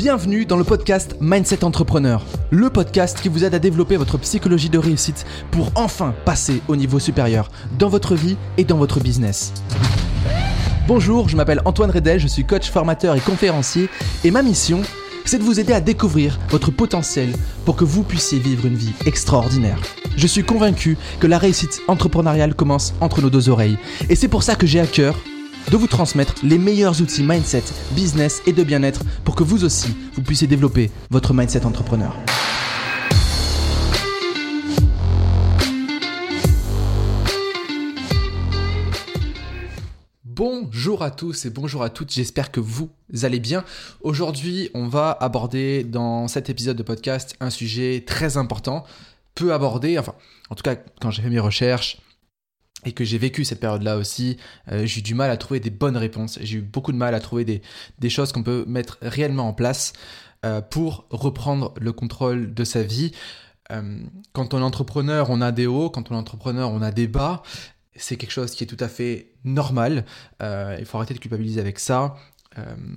Bienvenue dans le podcast Mindset Entrepreneur, le podcast qui vous aide à développer votre psychologie de réussite pour enfin passer au niveau supérieur dans votre vie et dans votre business. Bonjour, je m'appelle Antoine Redel, je suis coach, formateur et conférencier et ma mission, c'est de vous aider à découvrir votre potentiel pour que vous puissiez vivre une vie extraordinaire. Je suis convaincu que la réussite entrepreneuriale commence entre nos deux oreilles et c'est pour ça que j'ai à cœur de vous transmettre les meilleurs outils mindset, business et de bien-être pour que vous aussi, vous puissiez développer votre mindset entrepreneur. Bonjour à tous et bonjour à toutes, j'espère que vous allez bien. Aujourd'hui, on va aborder dans cet épisode de podcast un sujet très important, peu abordé, enfin, en tout cas, quand j'ai fait mes recherches, et que j'ai vécu cette période-là aussi, euh, j'ai eu du mal à trouver des bonnes réponses. J'ai eu beaucoup de mal à trouver des, choses qu'on peut mettre réellement en place euh, pour reprendre le contrôle de sa vie. Euh, quand on est entrepreneur, on a des hauts, quand on est entrepreneur, on a des bas. C'est quelque chose qui est tout à fait normal. il faut arrêter de culpabiliser avec ça.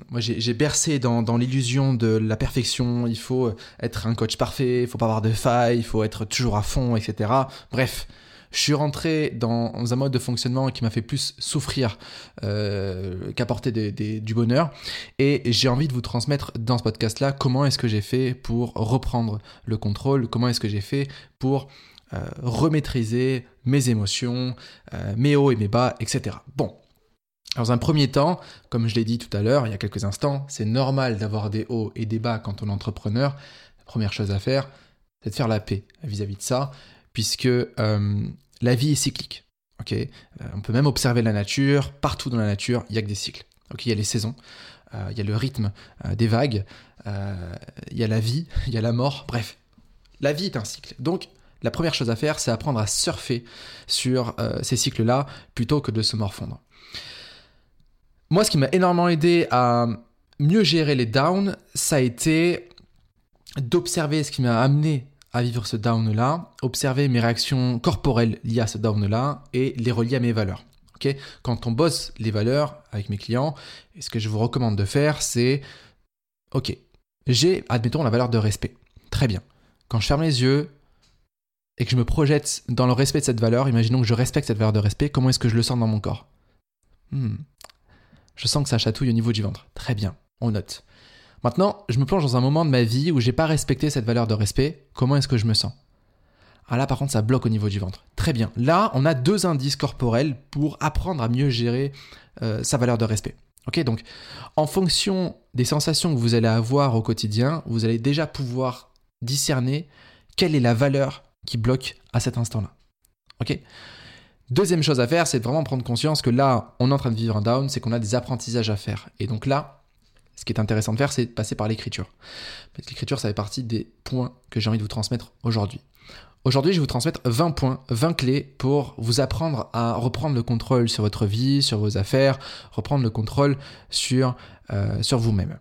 moi, j'ai bercé dans, dans l'illusion de la perfection. Il faut être un coach parfait, il faut pas avoir de failles, il faut être toujours à fond, etc. Bref, je suis rentré dans un mode de fonctionnement qui m'a fait plus souffrir euh, qu'apporter du bonheur. Et j'ai envie de vous transmettre dans ce podcast-là comment est-ce que j'ai fait pour reprendre le contrôle, comment est-ce que j'ai fait pour euh, remaîtriser mes émotions, euh, mes hauts et mes bas, etc. Bon, dans un premier temps, comme je l'ai dit tout à l'heure, il y a quelques instants, c'est normal d'avoir des hauts et des bas quand on est entrepreneur. La première chose à faire, c'est de faire la paix vis-à-vis de ça, puisque la vie est cyclique. euh, on peut même observer la nature, partout dans la nature, il y a que des cycles. il y a les saisons, euh, il y a le rythme euh, des vagues, il y a la vie, il y a la mort, bref. La vie est un cycle. Donc, la première chose à faire, c'est apprendre à surfer sur ces cycles-là plutôt que de se morfondre. Moi, ce qui m'a énormément aidé à mieux gérer les downs, ça a été d'observer ce qui m'a amené à vivre ce down-là, observer mes réactions corporelles liées à ce down-là et les relier à mes valeurs. Quand on bosse les valeurs avec mes clients, ce que je vous recommande de faire, c'est Ok, j'ai, admettons, la valeur de respect. Très bien. Quand je ferme les yeux et que je me projette dans le respect de cette valeur, imaginons que je respecte cette valeur de respect, comment est-ce que je le sens dans mon corps? Hmm. Je sens que ça chatouille au niveau du ventre. Très bien, on note. Maintenant, je me plonge dans un moment de ma vie où j'ai pas respecté cette valeur de respect. Comment est-ce que je me sens? Ah là, par contre, ça bloque au niveau du ventre. Très bien. Là, on a deux indices corporels pour apprendre à mieux gérer euh, sa valeur de respect. Ok, donc en fonction des sensations que vous allez avoir au quotidien, vous allez déjà pouvoir discerner quelle est la valeur qui bloque à cet instant-là. Ok? Deuxième chose à faire, c'est vraiment prendre conscience que là, on est en train de vivre un down, c'est qu'on a des apprentissages à faire. Et donc là, ce qui est intéressant de faire, c'est de passer par l'écriture. L'écriture, ça fait partie des points que j'ai envie de vous transmettre aujourd'hui. Aujourd'hui, je vais vous transmettre 20 points, 20 clés pour vous apprendre à reprendre le contrôle sur votre vie, sur vos affaires, reprendre le contrôle sur, euh, sur vous-même.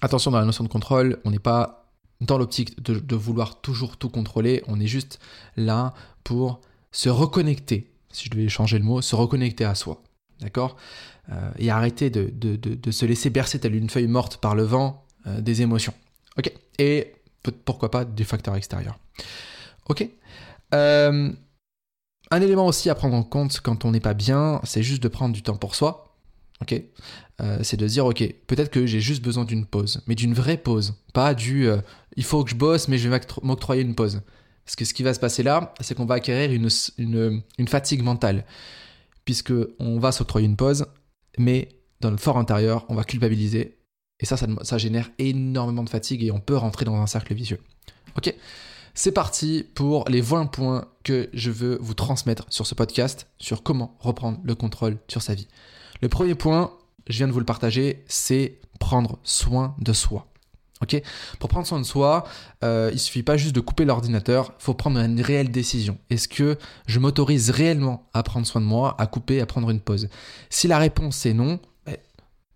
Attention dans la notion de contrôle, on n'est pas dans l'optique de, de, vouloir toujours tout contrôler, on est juste là pour se reconnecter, si je devais changer le mot, se reconnecter à soi. D'accord euh, Et arrêter de, se laisser bercer telle une feuille morte par le vent euh, des émotions. Ok Et pourquoi pas des facteurs extérieurs. Ok euh, Un élément aussi à prendre en compte quand on n'est pas bien, c'est juste de prendre du temps pour soi. Ok C'est de dire, ok, peut-être que j'ai juste besoin d'une pause, mais d'une vraie pause. Pas du il faut que je bosse, mais je vais m'octroyer une pause. Parce que ce qui va se passer là, c'est qu'on va acquérir une fatigue mentale puisque on va s'octroyer une pause, mais dans notre fort intérieur, on va culpabiliser. Et ça, ça, génère énormément de fatigue et on peut rentrer dans un cercle vicieux. Ok C'est parti pour les 20 points que je veux vous transmettre sur ce podcast sur comment reprendre le contrôle sur sa vie. Le premier point, je viens de vous le partager, c'est prendre soin de soi. Ok Pour prendre soin de soi, euh, il suffit pas juste de couper l'ordinateur, faut prendre une réelle décision. Est-ce que je m'autorise réellement à prendre soin de moi, à couper, à prendre une pause? Si la réponse est non, ben,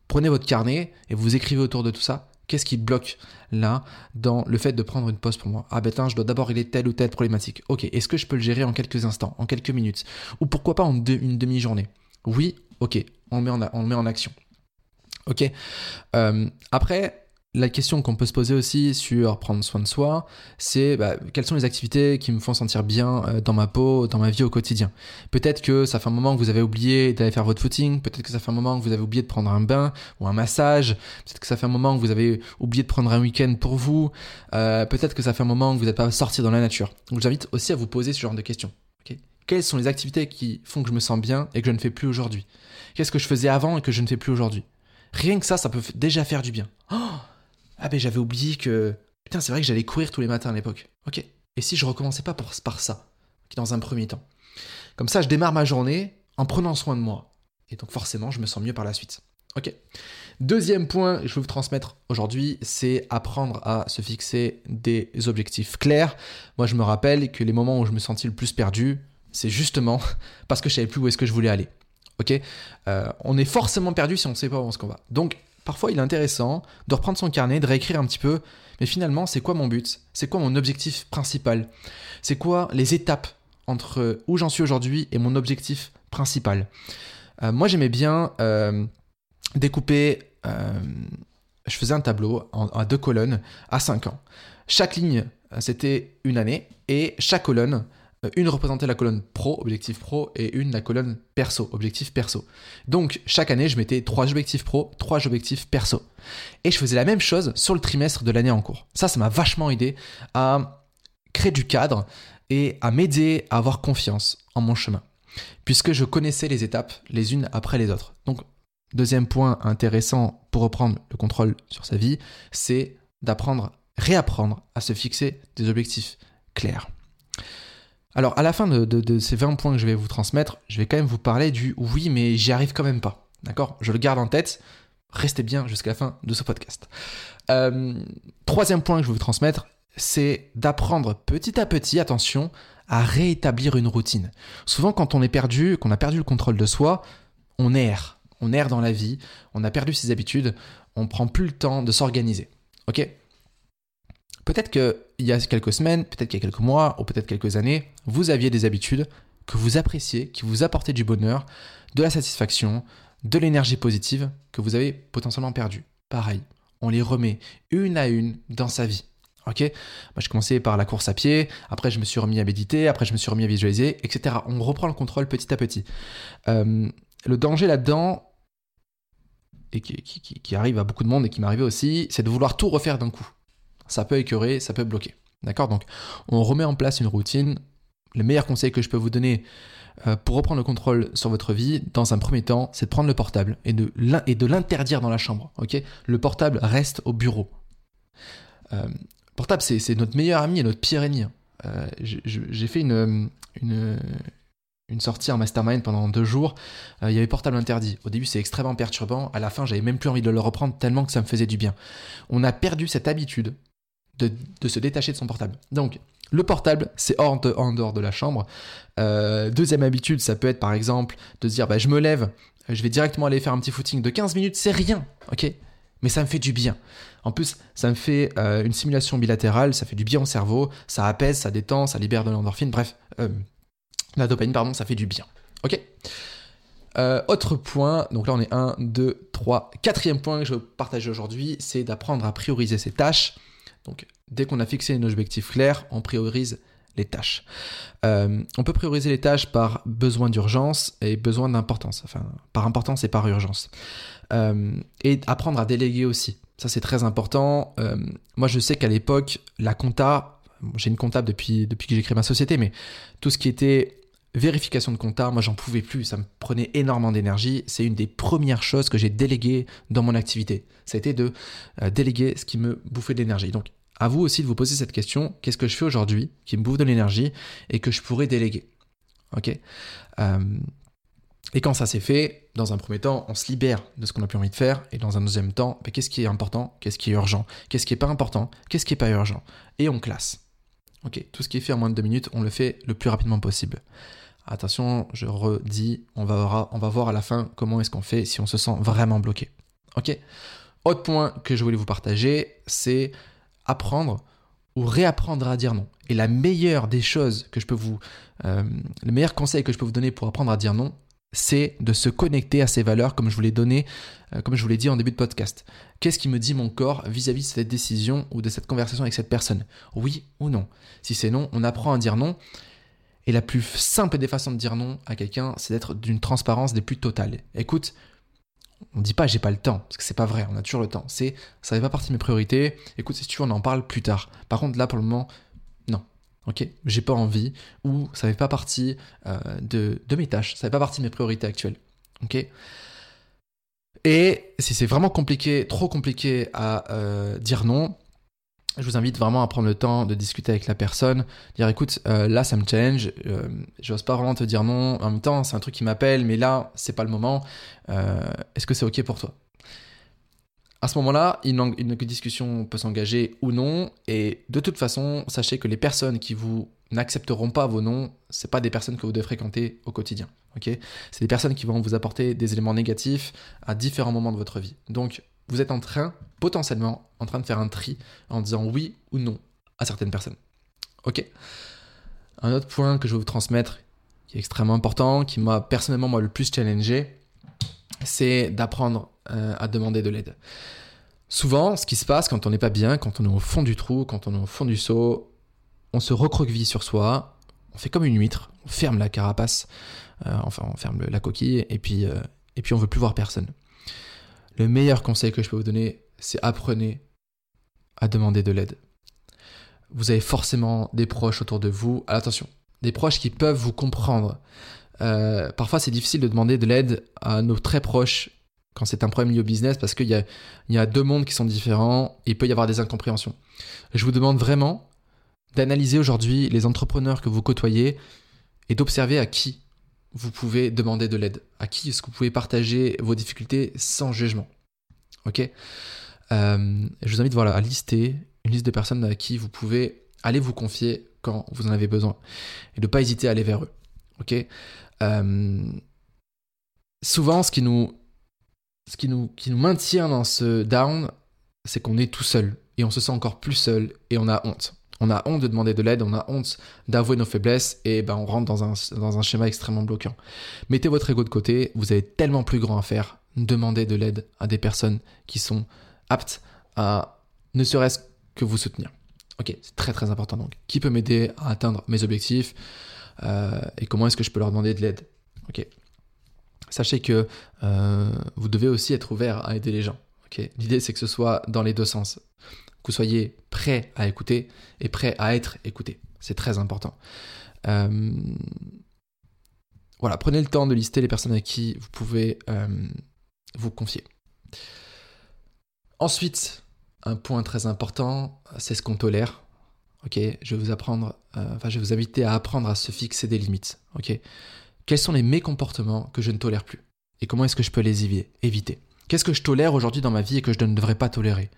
prenez votre carnet et vous écrivez autour de tout ça. Qu'est-ce qui bloque là dans le fait de prendre une pause pour moi? Ah ben je dois d'abord régler telle ou telle problématique. Ok, est-ce que je peux le gérer en quelques instants, en quelques minutes? Ou pourquoi pas en une demi-journée? Oui, ok, on on met en action. Ok. Euh, après, la question qu'on peut se poser aussi sur prendre soin de soi, c'est bah, quelles sont les activités qui me font sentir bien euh, dans ma peau, dans ma vie au quotidien? Peut-être que ça fait un moment que vous avez oublié d'aller faire votre footing, peut-être que ça fait un moment que vous avez oublié de prendre un bain ou un massage, peut-être que ça fait un moment que vous avez oublié de prendre un week-end pour vous, euh, peut-être que ça fait un moment que vous n'êtes pas sorti dans la nature. Donc j'invite aussi à vous poser ce genre de questions. quelles sont les activités qui font que je me sens bien et que je ne fais plus aujourd'hui? Qu'est-ce que je faisais avant et que je ne fais plus aujourd'hui? Rien que ça, ça peut déjà faire du bien. Oh ah ben j'avais oublié que... Putain, c'est vrai que j'allais courir tous les matins à l'époque. Ok. Et si je recommençais pas par ça, dans un premier temps? Comme ça, je démarre ma journée en prenant soin de moi. Et donc forcément, je me sens mieux par la suite. Ok. Deuxième point que je veux vous transmettre aujourd'hui, c'est apprendre à se fixer des objectifs clairs. Moi, je me rappelle que les moments où je me sentis le plus perdu, c'est justement parce que je savais plus où est-ce que je voulais aller. Ok. Euh, on est forcément perdu si on ne sait pas où est-ce qu'on va. Donc, parfois il est intéressant de reprendre son carnet, de réécrire un petit peu, mais finalement c'est quoi mon but? C'est quoi mon objectif principal? C'est quoi les étapes entre où j'en suis aujourd'hui et mon objectif principal? Euh, Moi j'aimais bien euh, découper, euh, je faisais un tableau à deux colonnes à 5 ans. Chaque ligne c'était une année et chaque colonne euh, une représentait la colonne pro, objectif pro, et une la colonne perso, objectif perso. Donc chaque année, je mettais trois objectifs pro, trois objectifs perso. Et je faisais la même chose sur le trimestre de l'année en cours. Ça, ça m'a vachement aidé à créer du cadre et à m'aider à avoir confiance en mon chemin, puisque je connaissais les étapes les unes après les autres. Donc deuxième point intéressant pour reprendre le contrôle sur sa vie, c'est d'apprendre, réapprendre à se fixer des objectifs clairs. Alors, à la fin de, ces 20 points que je vais vous transmettre, je vais quand même vous parler du oui, mais j'y arrive quand même pas. D'accord? Je le garde en tête. Restez bien jusqu'à la fin de ce podcast. Euh, troisième point que je vais vous transmettre, c'est d'apprendre petit à petit, attention, à réétablir une routine. Souvent, quand on est perdu, qu'on a perdu le contrôle de soi, on erre. On erre dans la vie, on a perdu ses habitudes, on prend plus le temps de s'organiser. Ok? Peut-être qu'il y a quelques semaines, peut-être qu'il y a quelques mois, ou peut-être quelques années, vous aviez des habitudes que vous appréciez, qui vous apportaient du bonheur, de la satisfaction, de l'énergie positive que vous avez potentiellement perdu. Pareil, on les remet une à une dans sa vie. Ok? Moi, je commençais par la course à pied, après je me suis remis à méditer, après je me suis remis à visualiser, etc. On reprend le contrôle petit à petit. Euh, le danger là-dedans, et qui, qui, arrive à beaucoup de monde et qui m'arrivait aussi, c'est de vouloir tout refaire d'un coup ça peut écœurer, ça peut bloquer. D'accord? Donc, on remet en place une routine. Le meilleur conseil que je peux vous donner euh, pour reprendre le contrôle sur votre vie, dans un premier temps, c'est de prendre le portable et de, l'interdire dans la chambre. Le portable reste au bureau. Euh, portable, c'est notre meilleur ami et notre pire ennemi. Hein. Euh, j'ai fait une, sortie en mastermind pendant deux jours. il y avait portable interdit. Au début, c'est extrêmement perturbant. À la fin, j'avais même plus envie de le reprendre tellement que ça me faisait du bien. On a perdu cette habitude de, se détacher de son portable. Donc, le portable, c'est hors en dehors de la chambre. Euh, deuxième habitude, ça peut être par exemple de se dire bah, je me lève, je vais directement aller faire un petit footing de 15 minutes, c'est rien, ok? Mais ça me fait du bien. En plus, ça me fait euh, une simulation bilatérale, ça fait du bien au cerveau, ça apaise, ça détend, ça libère de l'endorphine, bref, euh, la dopamine, pardon, ça fait du bien. Ok? Autre point, donc là on est 1, 2, 3, quatrième point que je veux partager aujourd'hui, c'est d'apprendre à prioriser ses tâches. Donc dès qu'on a fixé un objectif clair, on priorise les tâches. Euh, on peut prioriser les tâches par besoin d'urgence et besoin d'importance, enfin par importance et par urgence. Euh, et apprendre à déléguer aussi. Ça c'est très important. Euh, moi je sais qu'à l'époque, la compta, j'ai une comptable depuis, depuis que j'ai créé ma société, mais tout ce qui était vérification de compta, moi j'en pouvais plus, ça me prenait énormément d'énergie. C'est une des premières choses que j'ai déléguées dans mon activité. Ça a été de euh, déléguer ce qui me bouffait de l'énergie. Donc à vous aussi de vous poser cette question, qu'est-ce que je fais aujourd'hui qui me bouffe de l'énergie et que je pourrais déléguer? Ok? Euh, Et quand ça s'est fait, dans un premier temps, on se libère de ce qu'on a plus envie de faire, et dans un deuxième temps, qu'est-ce qui est important, qu'est-ce qui est urgent, qu'est-ce qui est pas important, qu'est-ce qui est pas urgent, et on classe. Ok, tout ce qui est fait en moins de deux minutes, on le fait le plus rapidement possible. Attention, je redis, on va, voir, on va voir à la fin comment est-ce qu'on fait si on se sent vraiment bloqué. Ok Autre point que je voulais vous partager, c'est apprendre ou réapprendre à dire non. Et la meilleure des choses que je peux vous, euh, le meilleur conseil que je peux vous donner pour apprendre à dire non, c'est de se connecter à ces valeurs comme je vous l'ai donné, euh, comme je vous l'ai dit en début de podcast. Qu'est-ce qui me dit mon corps vis-à-vis de cette décision ou de cette conversation avec cette personne? Oui ou non? Si c'est non, on apprend à dire non. Et la plus simple des façons de dire non à quelqu'un, c'est d'être d'une transparence des plus totales. Écoute, on ne dit pas j'ai pas le temps, parce que c'est pas vrai, on a toujours le temps. C'est ça fait pas partie de mes priorités. Écoute, si tu veux, on en parle plus tard. Par contre, là pour le moment, non. Ok, j'ai pas envie, ou ça fait pas partie euh, de, de, mes tâches, ça fait pas partie de mes priorités actuelles. Ok? Et si c'est vraiment compliqué, trop compliqué à euh, dire non, je vous invite vraiment à prendre le temps de discuter avec la personne, dire écoute, euh, là ça me challenge, euh, j'ose pas vraiment te dire non, en même temps c'est un truc qui m'appelle, mais là c'est pas le moment, euh, est-ce que c'est ok pour toi? À ce moment-là, une, une discussion peut s'engager ou non, et de toute façon, sachez que les personnes qui vous n'accepteront pas vos noms, c'est pas des personnes que vous devez fréquenter au quotidien, ok? C'est des personnes qui vont vous apporter des éléments négatifs à différents moments de votre vie. Donc vous êtes en train, potentiellement, en train de faire un tri en disant oui ou non à certaines personnes. Ok Un autre point que je vais vous transmettre, qui est extrêmement important, qui m'a personnellement le plus challengé, c'est d'apprendre euh, à demander de l'aide. Souvent, ce qui se passe quand on n'est pas bien, quand on est au fond du trou, quand on est au fond du seau, on se recroqueville sur soi, on fait comme une huître, on ferme la carapace, euh, enfin on ferme la coquille, et puis, euh, et puis on veut plus voir personne. Le meilleur conseil que je peux vous donner, c'est apprenez à demander de l'aide. Vous avez forcément des proches autour de vous. attention, des proches qui peuvent vous comprendre. Euh, parfois, c'est difficile de demander de l'aide à nos très proches quand c'est un problème lié au business parce qu'il y, y a, deux mondes qui sont différents et il peut y avoir des incompréhensions. Je vous demande vraiment d'analyser aujourd'hui les entrepreneurs que vous côtoyez et d'observer à qui vous pouvez demander de l'aide. À qui est-ce que vous pouvez partager vos difficultés sans jugement? Ok? Euh, Je vous invite voilà, à lister une liste de personnes à qui vous pouvez aller vous confier quand vous en avez besoin et de ne pas hésiter à aller vers eux. Ok? Euh, Souvent, ce qui nous, ce qui nous, qui nous maintient dans ce down, c'est qu'on est tout seul et on se sent encore plus seul et on a honte on a honte de demander de l'aide, on a honte d'avouer nos faiblesses et ben on rentre dans un, schéma extrêmement bloquant. Mettez votre ego de côté, vous avez tellement plus grand à faire. Demandez de l'aide à des personnes qui sont aptes à ne serait-ce que vous soutenir. Ok, c'est très très important donc. Qui peut m'aider à atteindre mes objectifs euh, et comment est-ce que je peux leur demander de l'aide? Ok. Sachez que euh, vous devez aussi être ouvert à aider les gens. Ok. L'idée c'est que ce soit dans les deux sens que vous soyez prêt à écouter et prêt à être écouté. C'est très important. Euh, voilà, prenez le temps de lister les personnes à qui vous pouvez euh, vous confier. Ensuite, un point très important, c'est ce qu'on tolère. Ok, je vais vous apprendre, euh, je vous inviter à apprendre à se fixer des limites. Ok, quels sont les mécomportements que je ne tolère plus et comment est-ce que je peux les éviter? Qu'est-ce que je tolère aujourd'hui dans ma vie et que je ne devrais pas tolérer?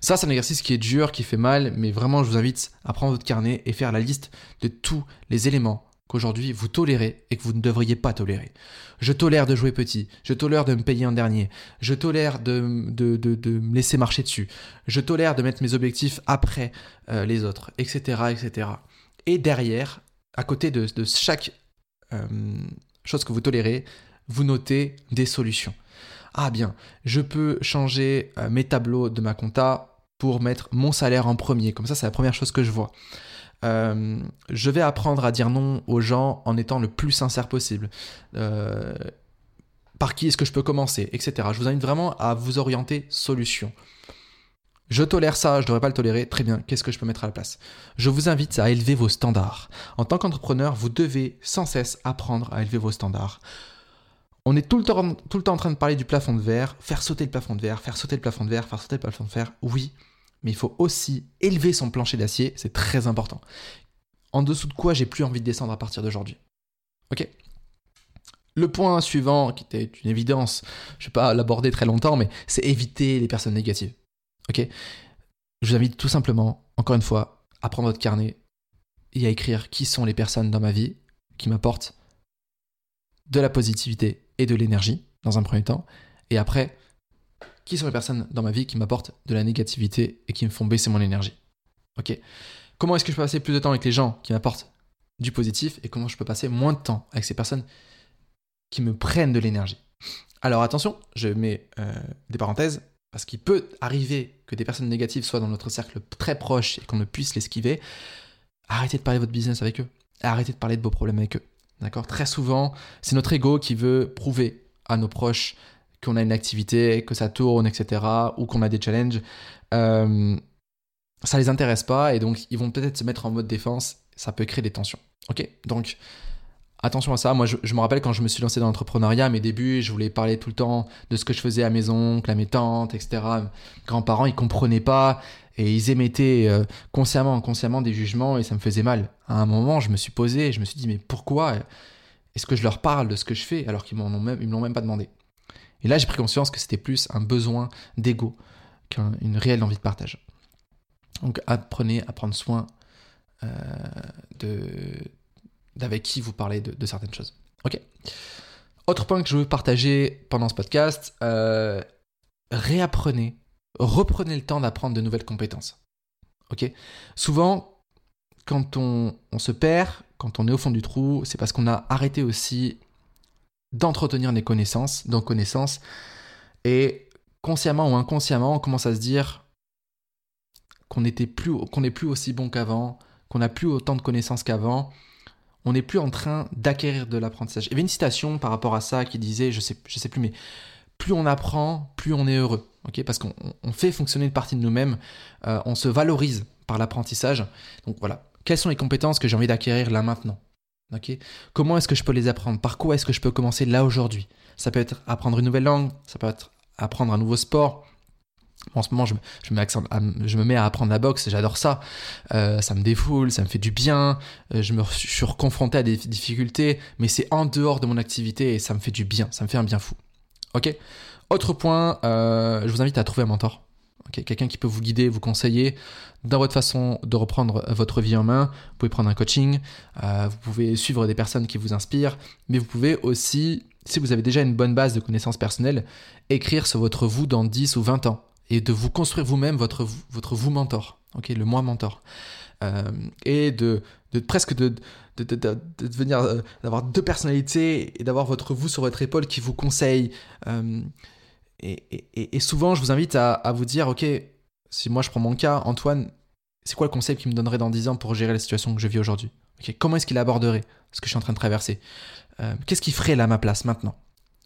Ça, c'est un exercice qui est dur, qui fait mal, mais vraiment, je vous invite à prendre votre carnet et faire la liste de tous les éléments qu'aujourd'hui vous tolérez et que vous ne devriez pas tolérer. Je tolère de jouer petit, je tolère de me payer en dernier, je tolère de, me laisser marcher dessus, je tolère de mettre mes objectifs après euh, les autres, etc., etc. Et derrière, à côté de, chaque euh, chose que vous tolérez, vous notez des solutions ah bien, je peux changer euh, mes tableaux de ma compta pour mettre mon salaire en premier. Comme ça, c'est la première chose que je vois. Euh, je vais apprendre à dire non aux gens en étant le plus sincère possible. Euh, par qui est-ce que je peux commencer, etc. Je vous invite vraiment à vous orienter solution. Je tolère ça, je ne devrais pas le tolérer. Très bien, qu'est-ce que je peux mettre à la place? Je vous invite à élever vos standards. En tant qu'entrepreneur, vous devez sans cesse apprendre à élever vos standards. On est tout le, temps, tout le temps en train de parler du plafond de verre, faire sauter le plafond de verre, faire sauter le plafond de verre, faire sauter le plafond de verre, oui, mais il faut aussi élever son plancher d'acier, c'est très important. En dessous de quoi j'ai plus envie de descendre à partir d'aujourd'hui. Ok? Le point suivant, qui était une évidence, je ne vais pas l'aborder très longtemps, mais c'est éviter les personnes négatives. Ok? Je vous invite tout simplement, encore une fois, à prendre votre carnet et à écrire qui sont les personnes dans ma vie qui m'apportent de la positivité et de l'énergie, dans un premier temps. Et après, qui sont les personnes dans ma vie qui m'apportent de la négativité et qui me font baisser mon énergie? Ok Comment est-ce que je peux passer plus de temps avec les gens qui m'apportent du positif et comment je peux passer moins de temps avec ces personnes qui me prennent de l'énergie? Alors attention, je mets euh, des parenthèses, parce qu'il peut arriver que des personnes négatives soient dans notre cercle très proche et qu'on ne puisse l'esquiver. Arrêtez de parler de votre business avec eux. Arrêtez de parler de vos problèmes avec eux. D'accord? Très souvent, c'est notre ego qui veut prouver à nos proches qu'on a une activité, que ça tourne, etc., ou qu'on a des challenges. Euh, ça les intéresse pas et donc ils vont peut-être se mettre en mode défense. Ça peut créer des tensions. Ok? Donc attention à ça. Moi, je, me rappelle quand je me suis lancé dans l'entrepreneuriat, mes débuts, je voulais parler tout le temps de ce que je faisais à mes oncles, à mes tantes, etc. Grands-parents, ils comprenaient pas et ils émettaient euh, consciemment, inconsciemment des jugements et ça me faisait mal. À un moment, je me suis posé et je me suis dit, mais pourquoi est-ce que je leur parle de ce que je fais alors qu'ils m'en ont même, ils me même pas demandé? Et là, j'ai pris conscience que c'était plus un besoin d'ego qu'une réelle envie de partage. Donc, apprenez à prendre soin euh, de d'avec qui vous parlez de, certaines choses. Ok. Autre point que je veux partager pendant ce podcast, euh, réapprenez, reprenez le temps d'apprendre de nouvelles compétences. Ok? Souvent, quand on, se perd, quand on est au fond du trou, c'est parce qu'on a arrêté aussi d'entretenir des connaissances, donc connaissances, et consciemment ou inconsciemment, on commence à se dire qu'on n'est plus aussi bon qu'avant, qu'on n'a plus autant de connaissances qu'avant, on n'est plus en train d'acquérir de l'apprentissage. Il y avait une citation par rapport à ça qui disait, je sais, je sais plus, mais plus on apprend, plus on est heureux. Ok Parce qu'on fait fonctionner une partie de nous-mêmes, euh, on se valorise par l'apprentissage. Donc voilà, quelles sont les compétences que j'ai envie d'acquérir là maintenant ok? Comment est-ce que je peux les apprendre? Par quoi est-ce que je peux commencer là aujourd'hui? Ça peut être apprendre une nouvelle langue, ça peut être apprendre un nouveau sport, en ce moment, je, me mets à apprendre la boxe, j'adore ça. Euh, ça me défoule, ça me fait du bien. Euh, je me suis confronté à des difficultés, mais c'est en dehors de mon activité et ça me fait du bien, ça me fait un bien fou. Ok Autre point, euh, je vous invite à trouver un mentor. Quelqu'un qui peut vous guider, vous conseiller dans votre façon de reprendre votre vie en main. Vous pouvez prendre un coaching, vous pouvez suivre des personnes qui vous inspirent, mais vous pouvez aussi, si vous avez déjà une bonne base de connaissances personnelles, écrire sur votre vous dans 10 ou 20 ans et de vous construire vous-même votre, votre vous mentor, ok, le moi mentor. Euh, et de, de, presque de, de, de, devenir, euh, d'avoir deux personnalités et d'avoir votre vous sur votre épaule qui vous conseille. Euh, et, et, souvent, je vous invite à, à, vous dire, ok, si moi je prends mon cas, Antoine, c'est quoi le conseil qu'il me donnerait dans 10 ans pour gérer la situation que je vis aujourd'hui? Ok, Comment est-ce qu'il aborderait ce que je suis en train de traverser? Qu'est-ce qu'il ferait là à ma place maintenant?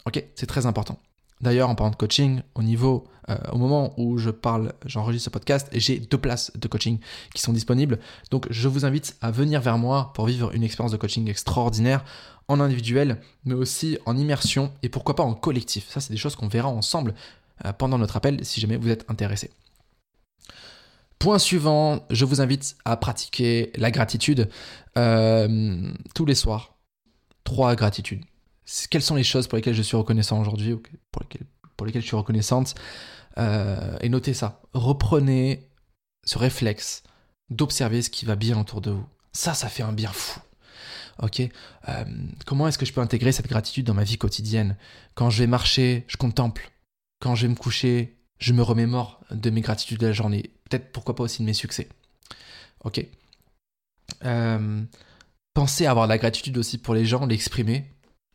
Ok, c'est très important. D'ailleurs, en parlant de coaching, au niveau, euh, au moment où je parle, j'enregistre ce podcast, j'ai deux places de coaching qui sont disponibles. Donc, je vous invite à venir vers moi pour vivre une expérience de coaching extraordinaire en individuel, mais aussi en immersion et pourquoi pas en collectif. Ça, c'est des choses qu'on verra ensemble euh, pendant notre appel si jamais vous êtes intéressé. Point suivant, je vous invite à pratiquer la gratitude euh, tous les soirs. Trois gratitudes quelles sont les choses pour lesquelles je suis reconnaissant aujourd'hui, lesquelles, pour lesquelles je suis reconnaissante, euh, et notez ça. Reprenez ce réflexe d'observer ce qui va bien autour de vous. Ça, ça fait un bien fou. Ok euh, Comment est-ce que je peux intégrer cette gratitude dans ma vie quotidienne? Quand je vais marcher, je contemple. Quand je vais me coucher, je me remémore de mes gratitudes de la journée. Peut-être pourquoi pas aussi de mes succès. Ok euh, Pensez à avoir de la gratitude aussi pour les gens, l'exprimer.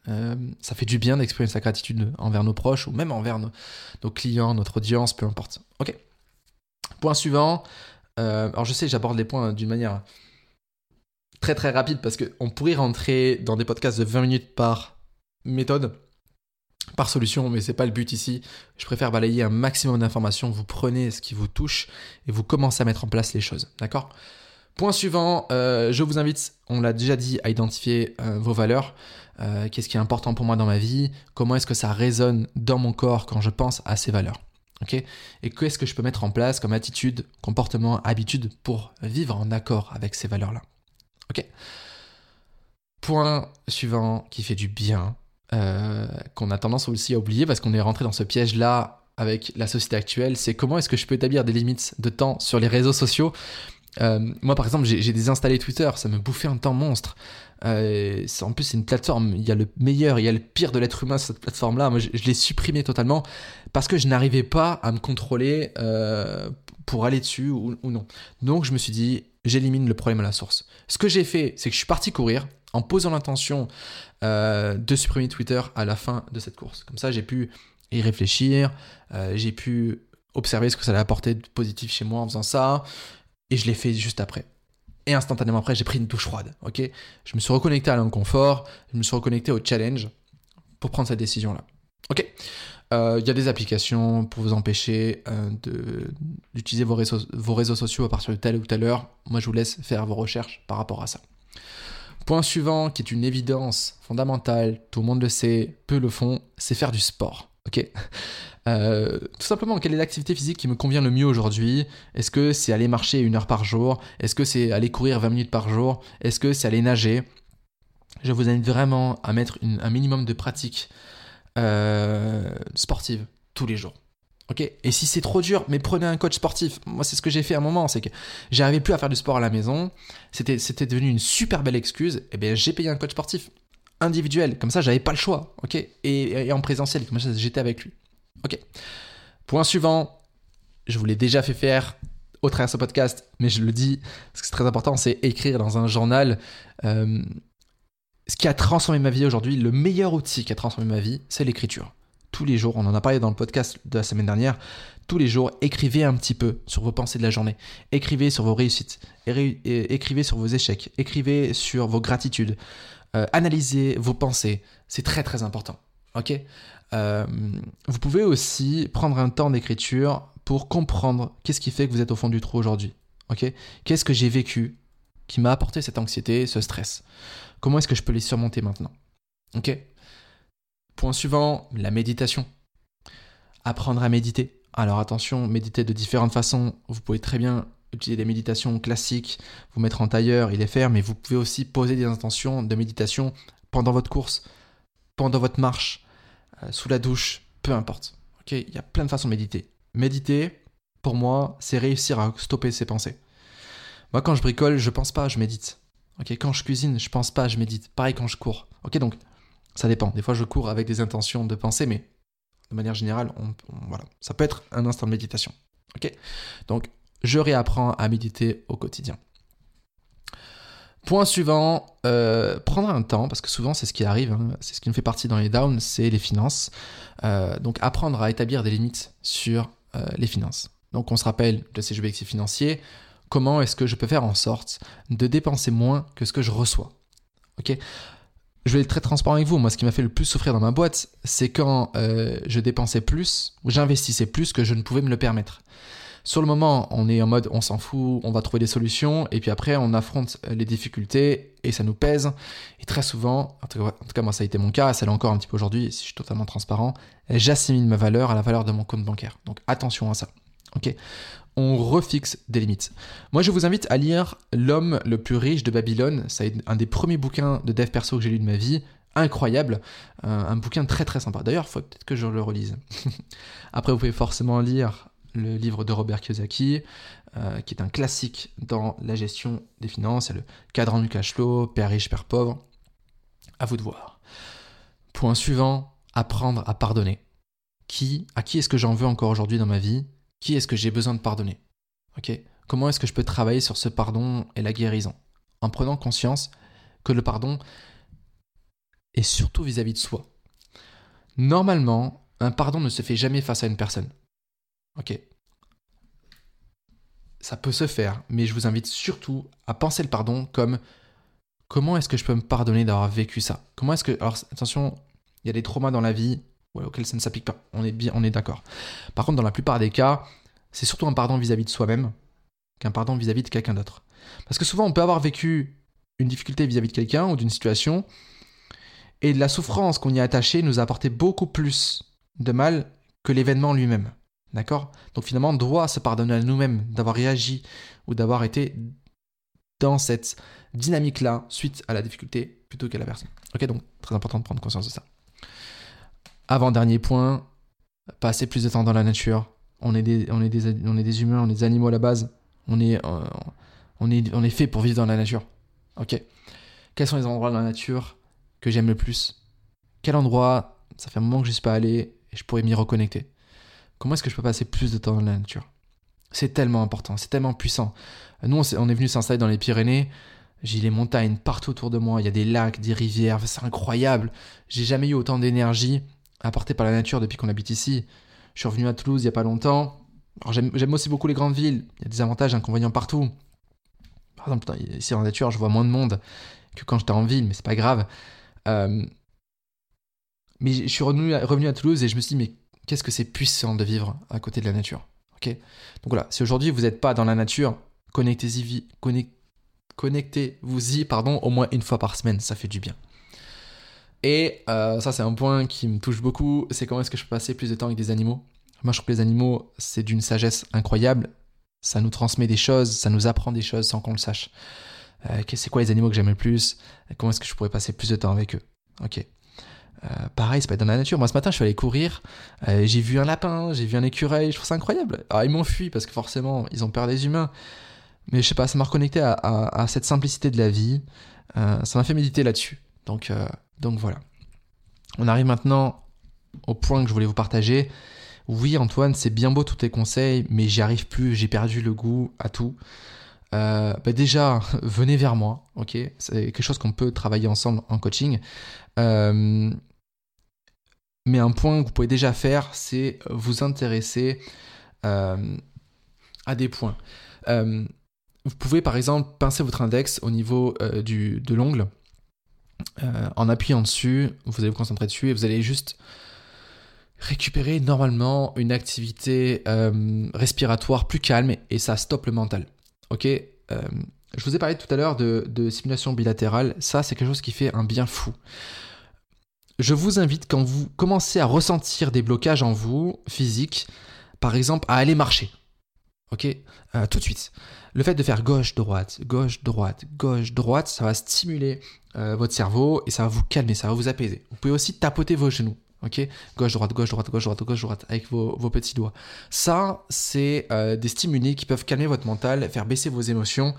Euh, ça fait du bien d'exprimer sa gratitude envers nos proches ou même envers nos, clients, notre audience, peu importe. Ok. Point suivant. Euh, alors je sais, j'aborde les points d'une manière très très rapide parce qu'on pourrait rentrer dans des podcasts de 20 minutes par méthode, par solution, mais c'est pas le but ici. Je préfère balayer un maximum d'informations. Vous prenez ce qui vous touche et vous commencez à mettre en place les choses. D'accord? Point suivant, euh, je vous invite, on l'a déjà dit, à identifier vos valeurs. Euh, qu'est-ce qui est important pour moi dans ma vie, comment est-ce que ça résonne dans mon corps quand je pense à ces valeurs? et qu'est-ce que je peux mettre en place comme attitude, comportement, habitude pour vivre en accord avec ces valeurs-là? Point suivant qui fait du bien, euh, qu'on a tendance aussi à oublier parce qu'on est rentré dans ce piège-là avec la société actuelle, c'est comment est-ce que je peux établir des limites de temps sur les réseaux sociaux. Euh, moi, par exemple, j'ai désinstallé Twitter, ça me bouffait un temps monstre. Euh, en plus, c'est une plateforme. Il y a le meilleur, il y a le pire de l'être humain sur cette plateforme-là. Moi, je, l'ai supprimé totalement parce que je n'arrivais pas à me contrôler euh, pour aller dessus ou, non. Donc, je me suis dit, j'élimine le problème à la source. Ce que j'ai fait, c'est que je suis parti courir. en posant l'intention de supprimer Twitter à la fin de cette course. Comme ça, j'ai pu y réfléchir, j'ai pu observer ce que ça allait apporter de positif chez moi en faisant ça, et je l'ai fait juste après. Et instantanément après, j'ai pris une douche froide. Ok, je me suis reconnecté à l'inconfort, je me suis reconnecté au challenge pour prendre cette décision-là. Ok, euh, il y a des applications pour vous empêcher d'utiliser vos réseaux, vos réseaux sociaux à partir de telle ou telle heure. Moi, je vous laisse faire vos recherches par rapport à ça. Point suivant, qui est une évidence fondamentale, tout le monde le sait, peu le font, c'est faire du sport. Ok euh, Tout simplement, quelle est l'activité physique qui me convient le mieux aujourd'hui? Est-ce que c'est aller marcher une heure par jour? Est-ce que c'est aller courir 20 minutes par jour? Est-ce que c'est aller nager? Je vous invite vraiment à mettre un minimum de pratique euh, sportive tous les jours. Ok? Et si c'est trop dur, mais prenez un coach sportif. Moi, c'est ce que j'ai fait à un moment, c'est que j'arrivais plus à faire du sport à la maison. C'était, c'était devenu une super belle excuse. Et eh bien, j'ai payé un coach sportif individuel. Comme ça, j'avais pas le choix. Ok? Et, en présentiel, comme ça, j'étais avec lui. Ok. Point suivant. Je vous l'ai déjà fait faire au travers de ce podcast, mais je le dis parce que c'est très important, c'est écrire dans un journal. Euh, ce qui a transformé ma vie aujourd'hui, le meilleur outil qui a transformé ma vie, c'est l'écriture tous les jours, on en a parlé dans le podcast de la semaine dernière, tous les jours, écrivez un petit peu sur vos pensées de la journée, écrivez sur vos réussites, écrivez sur vos échecs, écrivez sur vos gratitudes, euh, analysez vos pensées, c'est très très important. Ok? Euh, Vous pouvez aussi prendre un temps d'écriture pour comprendre qu'est-ce qui fait que vous êtes au fond du trou aujourd'hui. Ok? Qu'est-ce que j'ai vécu qui m'a apporté cette anxiété, ce stress? Comment est-ce que je peux les surmonter maintenant? Ok? Point suivant, la méditation. Apprendre à méditer. Alors attention, méditer de différentes façons. Vous pouvez très bien utiliser des méditations classiques, vous mettre en tailleur et les faire, mais vous pouvez aussi poser des intentions de méditation pendant votre course, pendant votre marche, euh, sous la douche, peu importe. Ok, il y a plein de façons de méditer. Méditer, pour moi, c'est réussir à stopper ses pensées. Moi, quand je bricole, je pense pas, je médite. Ok, quand je cuisine, je pense pas, je médite. Pareil quand je cours. Ok, donc ça dépend. Des fois, je cours avec des intentions de penser, mais de manière générale, voilà. ça peut être un instant de méditation. Ok Donc, je réapprends à méditer au quotidien. Point suivant, euh, prendre un temps, parce que souvent c'est ce qui arrive, hein, c'est ce qui nous fait partie dans les downs, c'est les finances. Euh, donc apprendre à établir des limites sur euh, les finances. Donc on se rappelle de ces objectifs financiers, comment est-ce que je peux faire en sorte de dépenser moins que ce que je reçois? Ok? Je vais être très transparent avec vous. Moi, ce qui m'a fait le plus souffrir dans ma boîte, c'est quand je dépensais plus, ou j'investissais plus que je ne pouvais me le permettre. Sur le moment, on est en mode on s'en fout, on va trouver des solutions, et puis après, on affronte les difficultés et ça nous pèse. Et très souvent, en tout cas, moi, ça a été mon cas, ça l'est encore un petit peu aujourd'hui, si je suis totalement transparent, j'assimile ma valeur à la valeur de mon compte bancaire. Donc attention à ça. Ok on refixe des limites. Moi, je vous invite à lire L'homme le plus riche de Babylone. C'est un des premiers bouquins de dev perso que j'ai lu de ma vie. Incroyable. un bouquin très très sympa. D'ailleurs, il faut peut-être que je le relise. Après, vous pouvez forcément lire le livre de Robert Kiyosaki, euh, qui est un classique dans la gestion des finances. Le cadran du cash flow, père riche, père pauvre. À vous de voir. Point suivant, apprendre à pardonner. Qui, à qui est-ce que j'en veux encore aujourd'hui dans ma vie? Qui est-ce que j'ai besoin de pardonner? Ok? Comment est-ce que je peux travailler sur ce pardon et la guérison? En prenant conscience que le pardon est surtout vis-à-vis de soi. Normalement, un pardon ne se fait jamais face à une personne. Ok? Ça peut se faire, mais je vous invite surtout à penser le pardon comme comment est-ce que je peux me pardonner d'avoir vécu ça? Comment est-ce que. Alors attention, il y a des traumas dans la vie, auquel ça ne s'applique pas. On est bien, on est d'accord. Par contre, dans la plupart des cas, c'est surtout un pardon vis-à-vis de soi-même qu'un pardon vis-à-vis de quelqu'un d'autre. Parce que souvent, on peut avoir vécu une difficulté vis-à-vis de quelqu'un ou d'une situation, et la souffrance qu'on y a attachée nous a apporté beaucoup plus de mal que l'événement lui-même. D'accord? Donc finalement, on doit se pardonner à nous-mêmes d'avoir réagi ou d'avoir été dans cette dynamique-là suite à la difficulté plutôt qu'à la personne. Ok, donc très important de prendre conscience de ça. Avant-dernier point, passer plus de temps dans la nature. On est des, on est des, on est des humains, on est des animaux à la base. On est, euh, on est, on est fait pour vivre dans la nature. Ok? Quels sont les endroits dans la nature que j'aime le plus? Quel endroit, ça fait un moment que je ne suis pas allé et je pourrais m'y reconnecter? Comment est-ce que je peux passer plus de temps dans la nature? C'est tellement important, c'est tellement puissant. Nous, on est, venu s'installer dans les Pyrénées. J'ai les montagnes partout autour de moi, il y a des lacs, des rivières, c'est incroyable. J'ai jamais eu autant d'énergie apportée par la nature depuis qu'on habite ici. Je suis revenu à Toulouse il n'y a pas longtemps. J'aime aussi beaucoup les grandes villes, il y a des avantages, inconvénients partout. Par exemple, ici en nature, je vois moins de monde que quand j'étais en ville, mais c'est pas grave. Euh, mais je suis revenu à, revenu à Toulouse et je me suis dit, mais qu'est-ce que c'est puissant de vivre à côté de la nature. Ok? Donc voilà, si aujourd'hui vous n'êtes pas dans la nature, connectez-y, connectez-vous-y, pardon, au moins une fois par semaine, ça fait du bien. Et euh, ça, c'est un point qui me touche beaucoup, c'est comment est-ce que je peux passer plus de temps avec des animaux? Moi, je trouve que les animaux, c'est d'une sagesse incroyable. Ça nous transmet des choses, ça nous apprend des choses sans qu'on le sache. Euh, c'est quoi les animaux que j'aime le plus? Comment est-ce que je pourrais passer plus de temps avec eux? Ok. Euh, pareil, c'est pas dans la nature. Moi, ce matin, je suis allé courir. Euh, j'ai vu un lapin, j'ai vu un écureuil. Je trouve ça incroyable. Alors, ils m'ont fui parce que forcément, ils ont peur des humains. Mais je sais pas, ça m'a reconnecté à, cette simplicité de la vie. Euh, ça m'a fait méditer là-dessus. Donc, donc voilà. On arrive maintenant au point que je voulais vous partager. Oui, Antoine, c'est bien beau tous tes conseils, mais j'y arrive plus. J'ai perdu le goût à tout. bah déjà, venez vers moi, ok? C'est quelque chose qu'on peut travailler ensemble en coaching. Euh, mais un point que vous pouvez déjà faire, c'est vous intéresser euh, à des points. Euh, vous pouvez par exemple pincer votre index au niveau euh, du, de l'ongle. en appuyant dessus, vous allez vous concentrer dessus et vous allez juste récupérer normalement une activité respiratoire plus calme et ça stoppe le mental. Ok? Je vous ai parlé tout à l'heure de, de simulation bilatérale. Ça, c'est quelque chose qui fait un bien fou je vous invite quand vous commencez à ressentir des blocages en vous, physiques, par exemple, à aller marcher. Ok? Euh, Tout de suite. Le fait de faire gauche-droite, gauche-droite, gauche-droite, ça va stimuler euh, votre cerveau et ça va vous calmer, ça va vous apaiser. Vous pouvez aussi tapoter vos genoux. Ok? Gauche-droite, gauche-droite, gauche-droite, gauche-droite, avec vos, petits doigts. Ça, c'est euh, des stimuli qui peuvent calmer votre mental, faire baisser vos émotions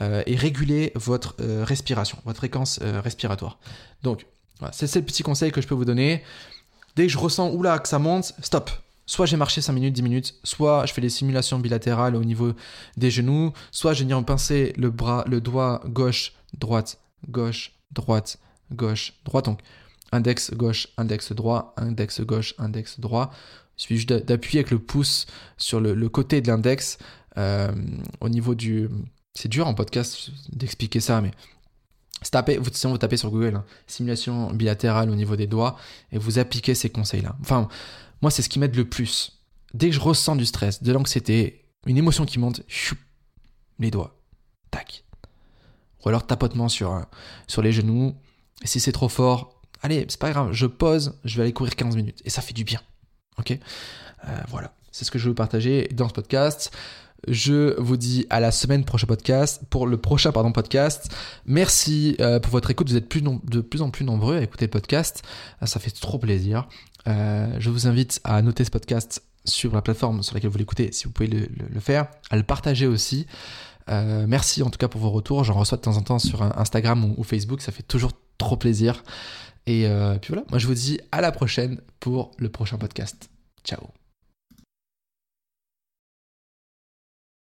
et réguler votre respiration, votre fréquence respiratoire. Donc, c'est le petit conseil que je peux vous donner. Dès que je ressens oula que ça monte, stop. Soit j'ai marché 5 minutes, 10 minutes, soit je fais des simulations bilatérales au niveau des genoux, soit je viens pincer le bras, le doigt gauche, droite, gauche, droite, gauche, droite. Donc index gauche, index droit, index gauche, index droit. Il suffit juste d'appuyer avec le pouce sur le, côté de l'index euh, au niveau du. C'est dur en podcast d'expliquer ça, mais Tapez, si vous tapez sur Google, hein, simulation bilatérale au niveau des doigts, et vous appliquez ces conseils-là. Enfin, moi, c'est ce qui m'aide le plus. Dès que je ressens du stress, de l'anxiété, une émotion qui monte, les doigts, tac. Ou alors tapotement sur, euh, sur les genoux. Et si c'est trop fort, allez, c'est pas grave, je pose, je vais aller courir 15 minutes. Et ça fait du bien. Ok? Euh, Voilà, c'est ce que je veux partager dans ce podcast. Je vous dis à la semaine prochain podcast, pour le prochain pardon podcast. Merci euh, pour votre écoute. Vous êtes de plus en plus nombreux à écouter le podcast. Euh, ça fait trop plaisir. Euh, je vous invite à noter ce podcast sur la plateforme sur laquelle vous l'écoutez, si vous pouvez le, faire, à le partager aussi. merci en tout cas pour vos retours. J'en reçois de temps en temps sur Instagram ou, ou Facebook. Ça fait toujours trop plaisir. Et puis voilà, moi je vous dis à la prochaine pour le prochain podcast. Ciao